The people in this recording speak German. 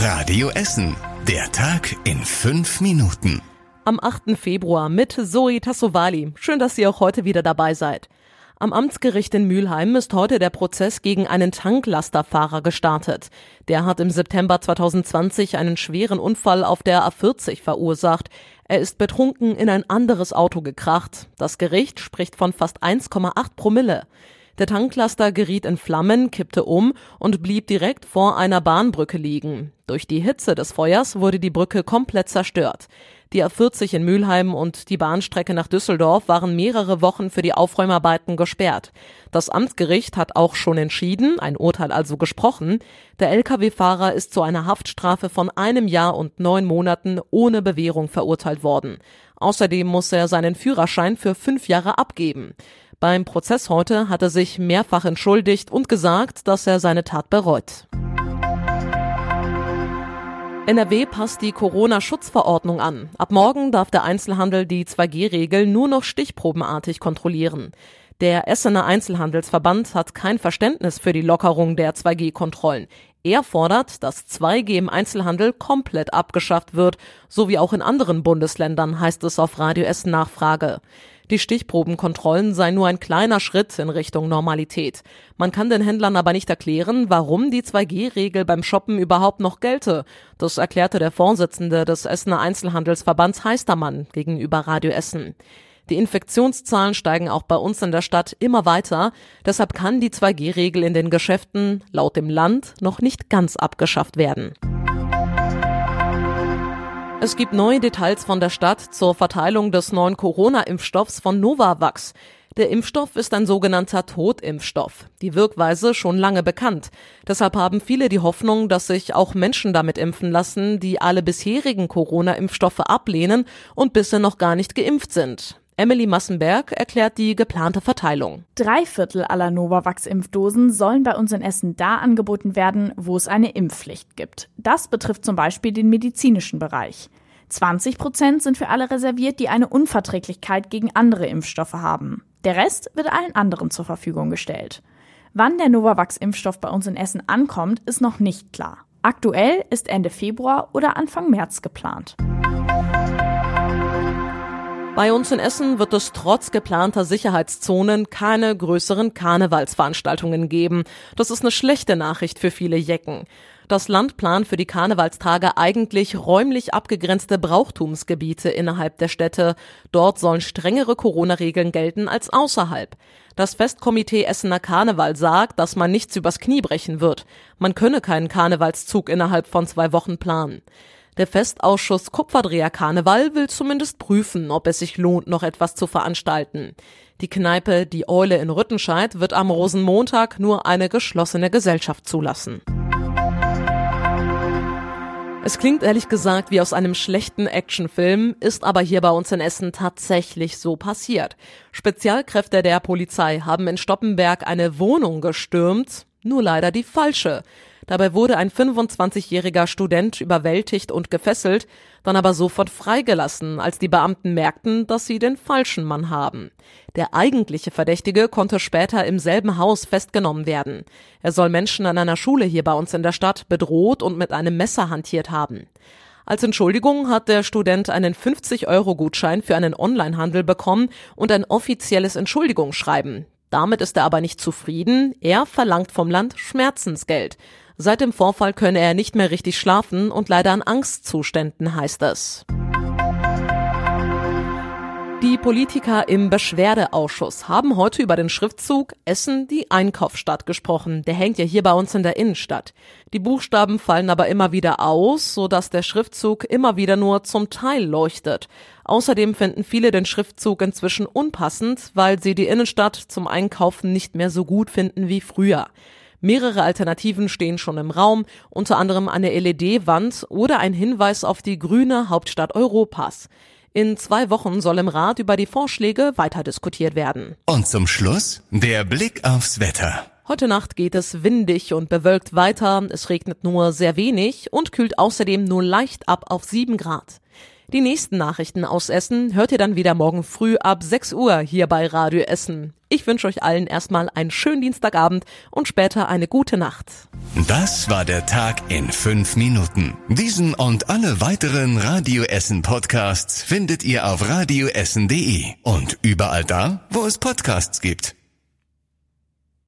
Radio Essen. Der Tag in fünf Minuten. Am 8. Februar mit Zoe Tassovali. Schön, dass ihr auch heute wieder dabei seid. Am Amtsgericht in Mülheim ist heute der Prozess gegen einen Tanklasterfahrer gestartet. Der hat im September 2020 einen schweren Unfall auf der A40 verursacht. Er ist betrunken in ein anderes Auto gekracht. Das Gericht spricht von fast 1,8 Promille. Der Tanklaster geriet in Flammen, kippte um und blieb direkt vor einer Bahnbrücke liegen. Durch die Hitze des Feuers wurde die Brücke komplett zerstört. Die A40 in Mülheim und die Bahnstrecke nach Düsseldorf waren mehrere Wochen für die Aufräumarbeiten gesperrt. Das Amtsgericht hat auch schon entschieden, ein Urteil also gesprochen. Der Lkw-Fahrer ist zu einer Haftstrafe von einem Jahr und neun Monaten ohne Bewährung verurteilt worden. Außerdem muss er seinen Führerschein für fünf Jahre abgeben. Beim Prozess heute hat er sich mehrfach entschuldigt und gesagt, dass er seine Tat bereut. NRW passt die Corona-Schutzverordnung an. Ab morgen darf der Einzelhandel die 2G-Regel nur noch stichprobenartig kontrollieren. Der Essener Einzelhandelsverband hat kein Verständnis für die Lockerung der 2G-Kontrollen. Er fordert, dass 2G im Einzelhandel komplett abgeschafft wird, so wie auch in anderen Bundesländern, heißt es auf Radio Essen Nachfrage. Die Stichprobenkontrollen seien nur ein kleiner Schritt in Richtung Normalität. Man kann den Händlern aber nicht erklären, warum die 2G-Regel beim Shoppen überhaupt noch gelte. Das erklärte der Vorsitzende des Essener Einzelhandelsverbands Heistermann gegenüber Radio Essen. Die Infektionszahlen steigen auch bei uns in der Stadt immer weiter. Deshalb kann die 2G-Regel in den Geschäften laut dem Land noch nicht ganz abgeschafft werden. Es gibt neue Details von der Stadt zur Verteilung des neuen Corona-Impfstoffs von Novavax. Der Impfstoff ist ein sogenannter Totimpfstoff. Die Wirkweise schon lange bekannt. Deshalb haben viele die Hoffnung, dass sich auch Menschen damit impfen lassen, die alle bisherigen Corona-Impfstoffe ablehnen und bisher noch gar nicht geimpft sind. Emily Massenberg erklärt die geplante Verteilung. Drei Viertel aller Novavax-Impfdosen sollen bei uns in Essen da angeboten werden, wo es eine Impfpflicht gibt. Das betrifft zum Beispiel den medizinischen Bereich. 20 Prozent sind für alle reserviert, die eine Unverträglichkeit gegen andere Impfstoffe haben. Der Rest wird allen anderen zur Verfügung gestellt. Wann der Novavax-Impfstoff bei uns in Essen ankommt, ist noch nicht klar. Aktuell ist Ende Februar oder Anfang März geplant. Bei uns in Essen wird es trotz geplanter Sicherheitszonen keine größeren Karnevalsveranstaltungen geben. Das ist eine schlechte Nachricht für viele Jecken. Das Land plant für die Karnevalstage eigentlich räumlich abgegrenzte Brauchtumsgebiete innerhalb der Städte. Dort sollen strengere Corona-Regeln gelten als außerhalb. Das Festkomitee Essener Karneval sagt, dass man nichts übers Knie brechen wird. Man könne keinen Karnevalszug innerhalb von zwei Wochen planen. Der Festausschuss Kupferdreher Karneval will zumindest prüfen, ob es sich lohnt, noch etwas zu veranstalten. Die Kneipe Die Eule in Rüttenscheid wird am Rosenmontag nur eine geschlossene Gesellschaft zulassen. Es klingt ehrlich gesagt wie aus einem schlechten Actionfilm, ist aber hier bei uns in Essen tatsächlich so passiert. Spezialkräfte der Polizei haben in Stoppenberg eine Wohnung gestürmt, nur leider die falsche. Dabei wurde ein 25-jähriger Student überwältigt und gefesselt, dann aber sofort freigelassen, als die Beamten merkten, dass sie den falschen Mann haben. Der eigentliche Verdächtige konnte später im selben Haus festgenommen werden. Er soll Menschen an einer Schule hier bei uns in der Stadt bedroht und mit einem Messer hantiert haben. Als Entschuldigung hat der Student einen 50-Euro-Gutschein für einen Onlinehandel bekommen und ein offizielles Entschuldigungsschreiben. Damit ist er aber nicht zufrieden. Er verlangt vom Land Schmerzensgeld. Seit dem Vorfall könne er nicht mehr richtig schlafen und leider an Angstzuständen heißt es. Die Politiker im Beschwerdeausschuss haben heute über den Schriftzug Essen die Einkaufsstadt gesprochen. Der hängt ja hier bei uns in der Innenstadt. Die Buchstaben fallen aber immer wieder aus, so dass der Schriftzug immer wieder nur zum Teil leuchtet. Außerdem finden viele den Schriftzug inzwischen unpassend, weil sie die Innenstadt zum Einkaufen nicht mehr so gut finden wie früher. Mehrere Alternativen stehen schon im Raum, unter anderem eine LED-Wand oder ein Hinweis auf die grüne Hauptstadt Europas. In zwei Wochen soll im Rat über die Vorschläge weiter diskutiert werden. Und zum Schluss der Blick aufs Wetter. Heute Nacht geht es windig und bewölkt weiter, es regnet nur sehr wenig und kühlt außerdem nur leicht ab auf sieben Grad. Die nächsten Nachrichten aus Essen hört ihr dann wieder morgen früh ab 6 Uhr hier bei Radio Essen. Ich wünsche euch allen erstmal einen schönen Dienstagabend und später eine gute Nacht. Das war der Tag in fünf Minuten. Diesen und alle weiteren Radio Essen Podcasts findet ihr auf radioessen.de und überall da, wo es Podcasts gibt.